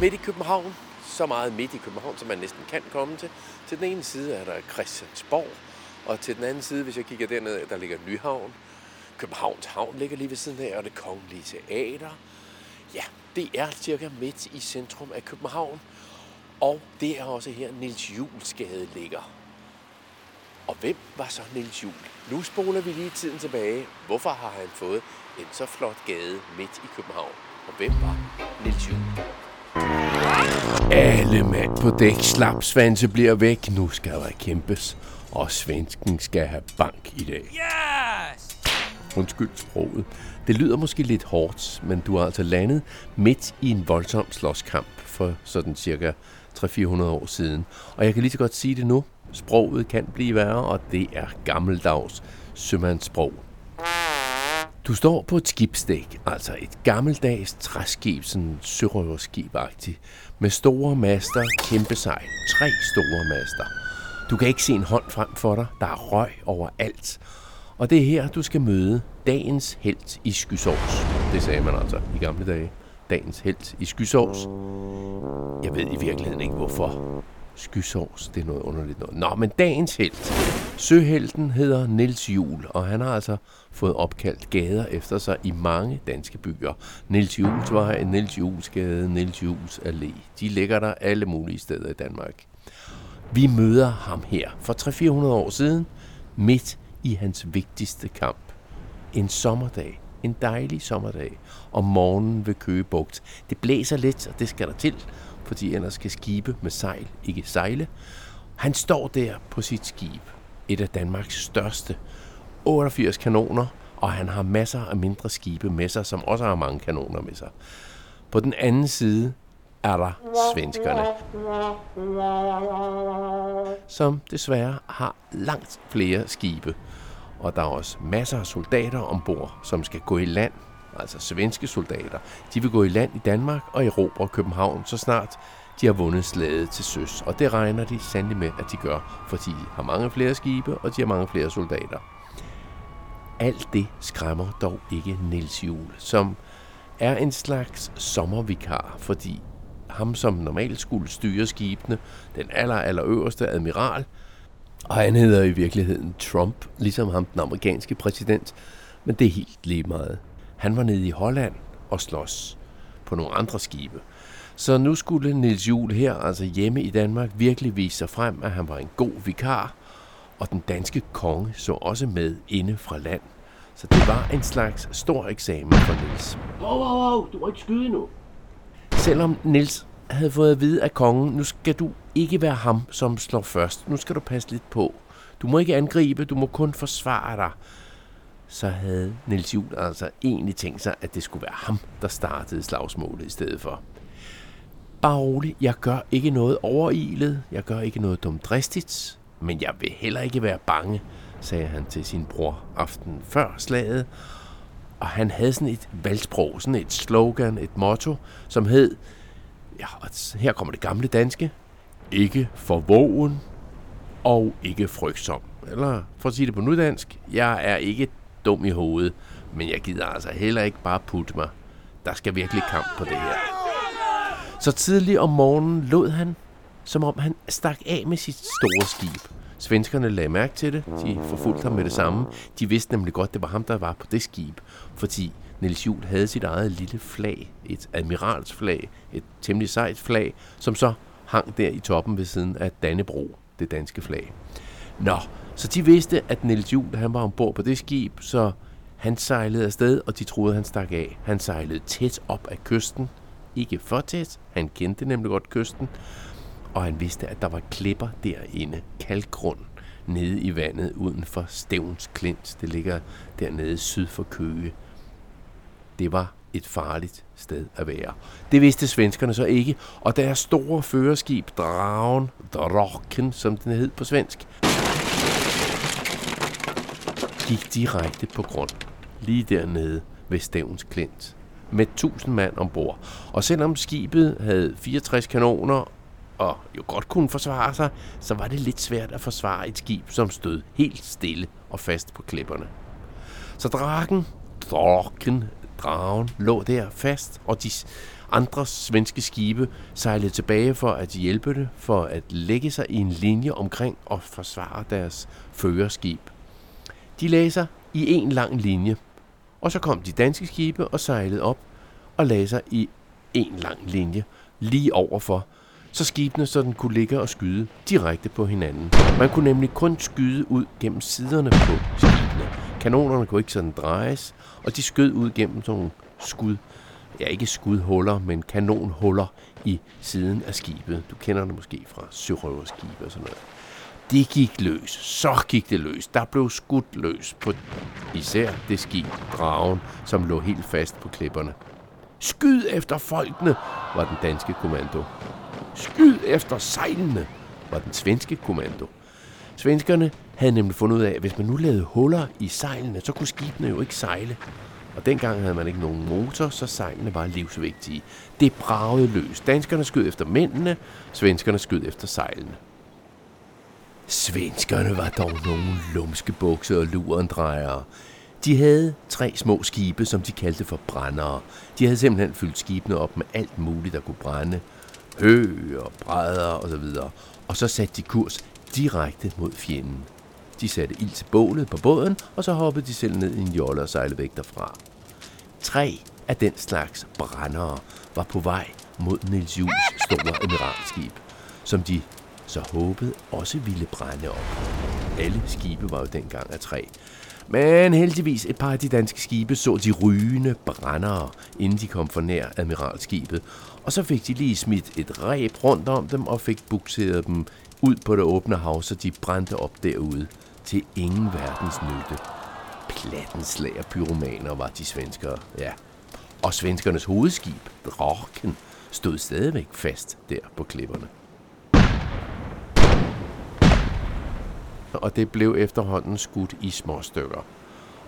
midt i København. Så meget midt i København, som man næsten kan komme til. Til den ene side er der Christiansborg, og til den anden side, hvis jeg kigger derned, der ligger Nyhavn. Københavns Havn ligger lige ved siden af, og det kongelige teater. Ja, det er cirka midt i centrum af København. Og det er også her, Nils Julsgade ligger. Og hvem var så Nils Jul? Nu spoler vi lige tiden tilbage. Hvorfor har han fået en så flot gade midt i København? Og hvem var Nils Jul? Alle mand på dæk, slapsvanse bliver væk. Nu skal der kæmpes. Og svensken skal have bank i dag. Yes! Undskyld sproget. Det lyder måske lidt hårdt, men du har altså landet midt i en voldsom slåskamp for sådan cirka 300-400 år siden. Og jeg kan lige så godt sige det nu. Sproget kan blive værre, og det er gammeldags sømandssprog. Du står på et skibsdæk, altså et gammeldags træskib, sådan sørøverskib med store master, kæmpe sejl, tre store master. Du kan ikke se en hånd frem for dig, der er røg overalt. Og det er her, du skal møde dagens helt i skysovs. Det sagde man altså i gamle dage. Dagens helt i skysovs. Jeg ved i virkeligheden ikke, hvorfor skysovs, det er noget underligt noget. Nå, men dagens helt. Søhelten hedder Nils Jul, og han har altså fået opkaldt gader efter sig i mange danske byer. Nils Jules her Nils Jules Gade, Nils Jules Allé. De ligger der alle mulige steder i Danmark. Vi møder ham her for 300-400 år siden, midt i hans vigtigste kamp. En sommerdag. En dejlig sommerdag. Om morgenen ved Køge Bugt. Det blæser lidt, og det skal der til, fordi ellers kan skibe med sejl ikke sejle. Han står der på sit skib. Et af Danmarks største. 88 kanoner, og han har masser af mindre skibe med sig, som også har mange kanoner med sig. På den anden side er der svenskerne, som desværre har langt flere skibe. Og der er også masser af soldater ombord, som skal gå i land, altså svenske soldater. De vil gå i land i Danmark og erobre København, så snart de har vundet slaget til søs. Og det regner de sandelig med, at de gør, fordi de har mange flere skibe, og de har mange flere soldater. Alt det skræmmer dog ikke Niels Jul, som er en slags sommervikar, fordi ham, som normalt skulle styre skibene, den aller, aller øverste admiral, og han hedder i virkeligheden Trump, ligesom ham, den amerikanske præsident, men det er helt lige meget. Han var nede i Holland og slås på nogle andre skibe. Så nu skulle Nils Jul her, altså hjemme i Danmark, virkelig vise sig frem, at han var en god vikar, og den danske konge så også med inde fra land. Så det var en slags stor eksamen for Nils. Hov, hov, hov, du må ikke skyde nu. Selvom Nils havde fået at vide af kongen, nu skal du ikke være ham, som slår først. Nu skal du passe lidt på. Du må ikke angribe, du må kun forsvare dig. Så havde Nils Jul altså egentlig tænkt sig, at det skulle være ham, der startede slagsmålet i stedet for. Bare rolig, jeg gør ikke noget overilet, jeg gør ikke noget dumdristigt, men jeg vil heller ikke være bange, sagde han til sin bror aften før slaget. Og han havde sådan et valgsprog, sådan et slogan, et motto, som hed, ja, her kommer det gamle danske, ikke forvågen og ikke frygtsom. Eller for at sige det på nudansk, jeg er ikke dum i hovedet, men jeg gider altså heller ikke bare putte mig. Der skal virkelig kamp på det her. Så tidligt om morgenen lod han, som om han stak af med sit store skib. Svenskerne lagde mærke til det. De forfulgte ham med det samme. De vidste nemlig godt, det var ham, der var på det skib. Fordi Niels Juhl havde sit eget lille flag. Et admiralsflag. Et temmelig sejt flag, som så hang der i toppen ved siden af Dannebro, det danske flag. Nå, så de vidste, at Niels Juhl han var ombord på det skib, så han sejlede afsted, og de troede, han stak af. Han sejlede tæt op af kysten. Ikke for tæt. Han kendte nemlig godt kysten og han vidste, at der var klipper derinde, kalkgrund, nede i vandet uden for Stævns Klint. Det ligger dernede syd for Køge. Det var et farligt sted at være. Det vidste svenskerne så ikke, og deres store førerskib, Dragen, Draken, som den hed på svensk, gik direkte på grund, lige dernede ved Stævns Klint, med 1000 mand ombord. Og selvom skibet havde 64 kanoner og jo godt kunne forsvare sig, så var det lidt svært at forsvare et skib, som stod helt stille og fast på klipperne. Så draken, draken, Dragen lå der fast, og de andre svenske skibe sejlede tilbage for at hjælpe det, for at lægge sig i en linje omkring og forsvare deres førerskib. De lagde sig i en lang linje, og så kom de danske skibe og sejlede op og lagde sig i en lang linje lige overfor, så skibene sådan kunne ligge og skyde direkte på hinanden. Man kunne nemlig kun skyde ud gennem siderne på skibene. Kanonerne kunne ikke sådan drejes, og de skød ud gennem sådan nogle skud. Ja, ikke skudhuller, men kanonhuller i siden af skibet. Du kender det måske fra sørøverskibe og sådan noget. Det gik løs. Så gik det løs. Der blev skudt løs på især det skib, dragen, som lå helt fast på klipperne. Skyd efter folkene, var den danske kommando. Skyd efter sejlene, var den svenske kommando. Svenskerne havde nemlig fundet ud af, at hvis man nu lavede huller i sejlene, så kunne skibene jo ikke sejle. Og dengang havde man ikke nogen motor, så sejlene var livsvigtige. Det bragede løs. Danskerne skød efter mændene, svenskerne skød efter sejlene. Svenskerne var dog nogle lumske bukser og lurendrejere. De havde tre små skibe, som de kaldte for brændere. De havde simpelthen fyldt skibene op med alt muligt, der kunne brænde. Hø og brædder og så videre. Og så satte de kurs direkte mod fjenden. De satte ild til bålet på båden, og så hoppede de selv ned i en jolle og sejlede væk derfra. Tre af den slags brændere var på vej mod Niels Jules store admiralskib, som de så håbet også ville brænde op. Alle skibe var jo dengang af træ. Men heldigvis et par af de danske skibe så de rygende brændere, inden de kom for nær admiralskibet, og så fik de lige smidt et ræb rundt om dem og fik bukseret dem ud på det åbne hav, så de brændte op derude til ingen verdens nytte. Plattenslag og pyromaner var de svenskere, ja. Og svenskernes hovedskib, Draken, stod stadigvæk fast der på klipperne. Og det blev efterhånden skudt i små stykker.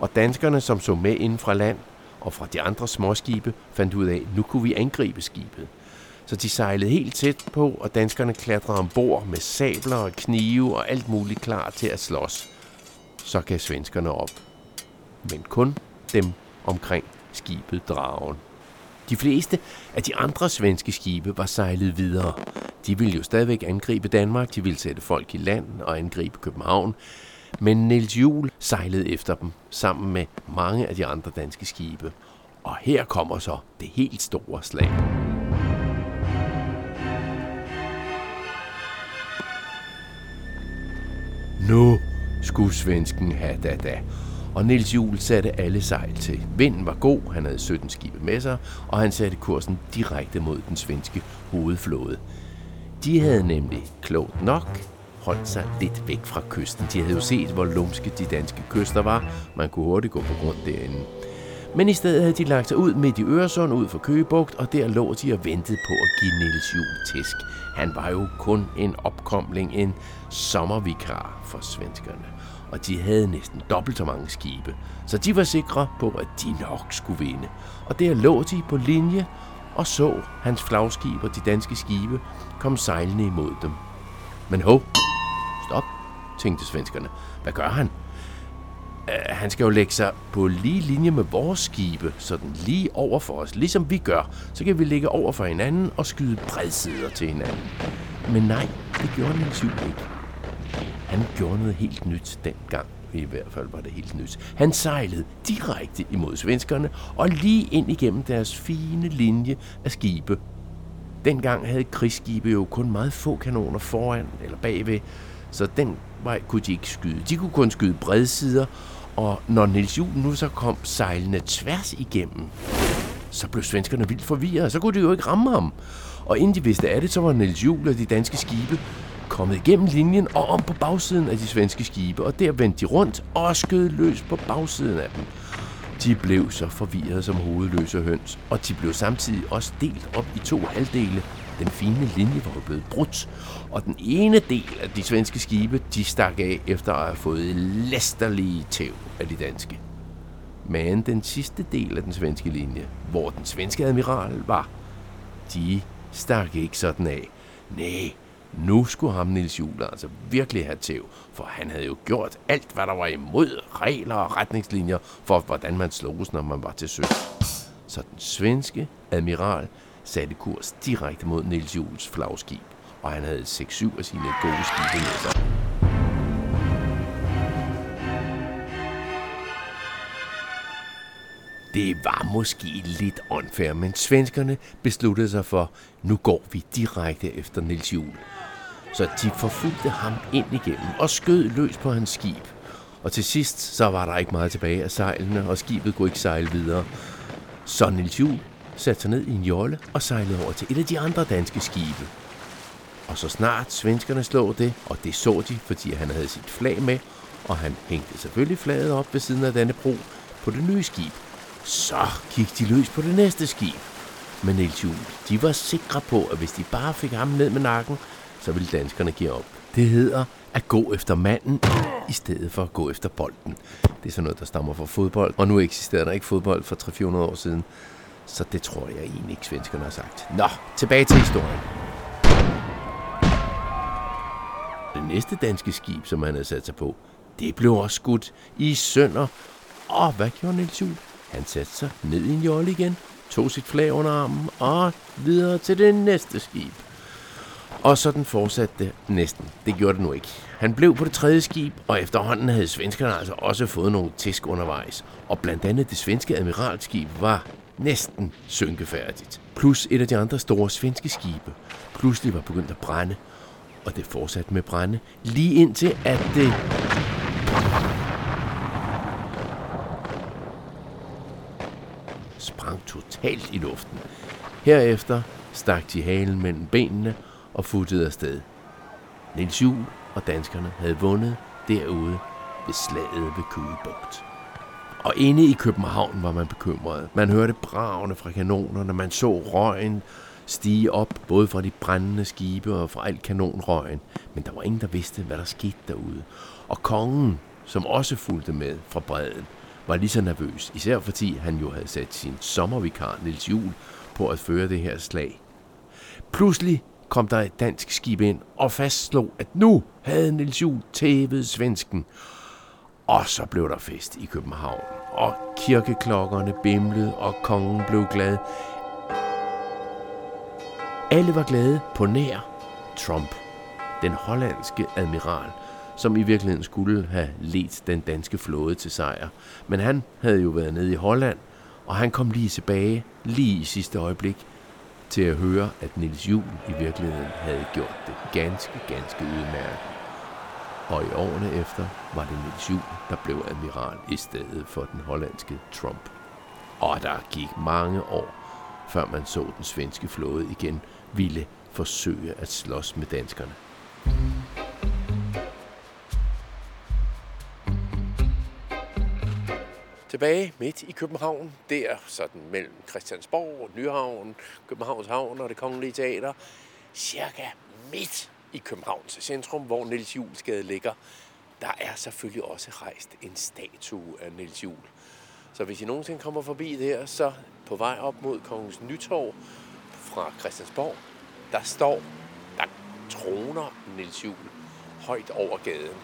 Og danskerne, som så med inden fra land og fra de andre småskibe, fandt ud af, at nu kunne vi angribe skibet. Så de sejlede helt tæt på, og danskerne klatrede ombord med sabler og knive og alt muligt klar til at slås. Så gav svenskerne op. Men kun dem omkring skibet Dragen. De fleste af de andre svenske skibe var sejlet videre. De ville jo stadigvæk angribe Danmark, de ville sætte folk i land og angribe København. Men Niels Juhl sejlede efter dem, sammen med mange af de andre danske skibe. Og her kommer så det helt store slag. Nu skulle svensken have da da og Nils Juhl satte alle sejl til. Vinden var god, han havde 17 skibe med sig, og han satte kursen direkte mod den svenske hovedflåde. De havde nemlig klogt nok holdt sig lidt væk fra kysten. De havde jo set, hvor lumske de danske kyster var. Man kunne hurtigt gå på grund derinde. Men i stedet havde de lagt sig ud midt i Øresund ud for Køgebugt, og der lå de og ventede på at give Niels Juhl tisk. Han var jo kun en opkomling, en sommervikar for svenskerne og de havde næsten dobbelt så mange skibe, så de var sikre på, at de nok skulle vinde. Og der lå de på linje og så hans flagskib og de danske skibe kom sejlende imod dem. Men hov, stop, tænkte svenskerne. Hvad gør han? Uh, han skal jo lægge sig på lige linje med vores skibe, sådan lige over for os, ligesom vi gør. Så kan vi ligge over for hinanden og skyde bredsider til hinanden. Men nej, det gjorde Nils ikke. Han gjorde noget helt nyt dengang. I hvert fald var det helt nyt. Han sejlede direkte imod svenskerne og lige ind igennem deres fine linje af skibe. Dengang havde krigsskibe jo kun meget få kanoner foran eller bagved, så den vej kunne de ikke skyde. De kunne kun skyde bredsider, og når Niels Juhl nu så kom sejlende tværs igennem, så blev svenskerne vildt forvirret, så kunne de jo ikke ramme ham. Og inden de vidste af det, så var Niels Juhl og de danske skibe kommet igennem linjen og om på bagsiden af de svenske skibe, og der vendte de rundt og skød løs på bagsiden af dem. De blev så forvirrede som hovedløse høns, og de blev samtidig også delt op i to halvdele. Den fine linje var blevet brudt, og den ene del af de svenske skibe, de stak af efter at have fået læsterlige tæv af de danske. Men den sidste del af den svenske linje, hvor den svenske admiral var, de stak ikke sådan af. Nej, nu skulle ham Nils Juhl altså virkelig have tæv, for han havde jo gjort alt, hvad der var imod regler og retningslinjer for, hvordan man sloges, når man var til søs. Så den svenske admiral satte kurs direkte mod Nils Jules flagskib, og han havde 6-7 af sine gode skibe med sig. Det var måske lidt unfair, men svenskerne besluttede sig for, nu går vi direkte efter Nils Jul. Så de forfulgte ham ind igennem og skød løs på hans skib. Og til sidst, så var der ikke meget tilbage af sejlene, og skibet kunne ikke sejle videre. Så Nils Jul satte sig ned i en jolle og sejlede over til et af de andre danske skibe. Og så snart svenskerne slog det, og det så de, fordi han havde sit flag med, og han hængte selvfølgelig flaget op ved siden af denne bro på det nye skib, så gik de løs på det næste skib. Men Niels Juhl, de var sikre på, at hvis de bare fik ham ned med nakken, så ville danskerne give op. Det hedder at gå efter manden, i stedet for at gå efter bolden. Det er sådan noget, der stammer fra fodbold, og nu eksisterer der ikke fodbold for 300-400 år siden. Så det tror jeg egentlig ikke, svenskerne har sagt. Nå, tilbage til historien. Det næste danske skib, som han havde sat sig på, det blev også skudt i sønder. Og hvad gjorde Niels Juhl? Han satte sig ned i en jolle igen, tog sit flag under armen og videre til det næste skib. Og sådan fortsatte det næsten. Det gjorde det nu ikke. Han blev på det tredje skib, og efterhånden havde svenskerne altså også fået nogle tisk undervejs. Og blandt andet det svenske admiralskib var næsten synkefærdigt. Plus et af de andre store svenske skibe pludselig var begyndt at brænde. Og det fortsatte med brænde, lige indtil at det sprang totalt i luften. Herefter stak de halen mellem benene og futtede afsted. Nils Juhl og danskerne havde vundet derude ved slaget ved Køgebugt. Og inde i København var man bekymret. Man hørte bravene fra kanonerne, man så røgen stige op, både fra de brændende skibe og fra alt kanonrøgen. Men der var ingen, der vidste, hvad der skete derude. Og kongen, som også fulgte med fra bredden, var lige så nervøs, især fordi han jo havde sat sin sommervikar, Nils Jul, på at føre det her slag. Pludselig kom der et dansk skib ind og fastslog, at nu havde Nils Jul tævet svensken. Og så blev der fest i København, og kirkeklokkerne bimlede, og kongen blev glad. Alle var glade på nær Trump, den hollandske admiral, som i virkeligheden skulle have ledt den danske flåde til sejr. Men han havde jo været nede i Holland, og han kom lige tilbage, lige i sidste øjeblik, til at høre, at Nils Juhl i virkeligheden havde gjort det ganske, ganske udmærket. Og i årene efter var det Nils Juhl, der blev admiral i stedet for den hollandske Trump. Og der gik mange år, før man så den svenske flåde igen ville forsøge at slås med danskerne. Tilbage midt i København, der sådan mellem Christiansborg, Nyhavn, Københavns Havn og det Kongelige Teater, cirka midt i Københavns centrum, hvor Niels Juelsgade ligger, der er selvfølgelig også rejst en statue af Niels Jul. Så hvis I nogensinde kommer forbi der, så på vej op mod Kongens Nytorv fra Christiansborg, der står, der troner Niels Jul højt over gaden.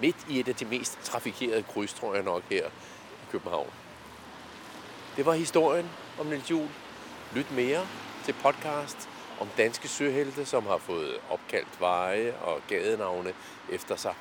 Midt i et af de mest trafikerede kryds, tror jeg nok her København. Det var historien om Niels Juhl. Lyt mere til podcast om danske søhelte, som har fået opkaldt veje og gadenavne efter sig.